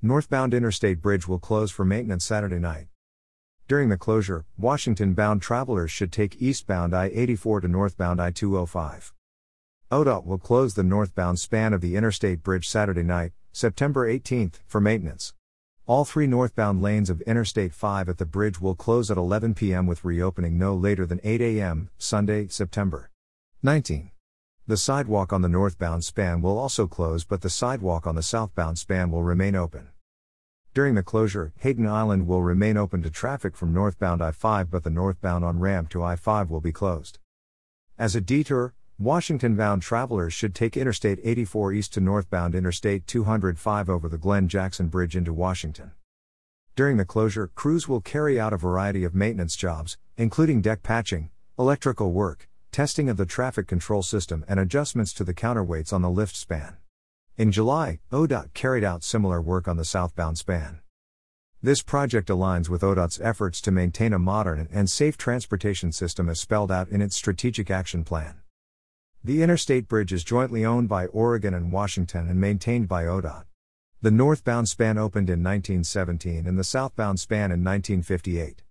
Northbound Interstate Bridge will close for maintenance Saturday night. During the closure, Washington bound travelers should take eastbound I 84 to northbound I 205. ODOT will close the northbound span of the Interstate Bridge Saturday night, September 18th, for maintenance. All three northbound lanes of Interstate 5 at the bridge will close at 11 p.m. with reopening no later than 8 a.m., Sunday, September 19. The sidewalk on the northbound span will also close, but the sidewalk on the southbound span will remain open. During the closure, Hayden Island will remain open to traffic from northbound I 5, but the northbound on ramp to I 5 will be closed. As a detour, Washington bound travelers should take Interstate 84 east to northbound Interstate 205 over the Glenn Jackson Bridge into Washington. During the closure, crews will carry out a variety of maintenance jobs, including deck patching, electrical work, testing of the traffic control system, and adjustments to the counterweights on the lift span. In July, ODOT carried out similar work on the southbound span. This project aligns with ODOT's efforts to maintain a modern and safe transportation system as spelled out in its Strategic Action Plan. The Interstate Bridge is jointly owned by Oregon and Washington and maintained by ODOT. The northbound span opened in 1917 and the southbound span in 1958.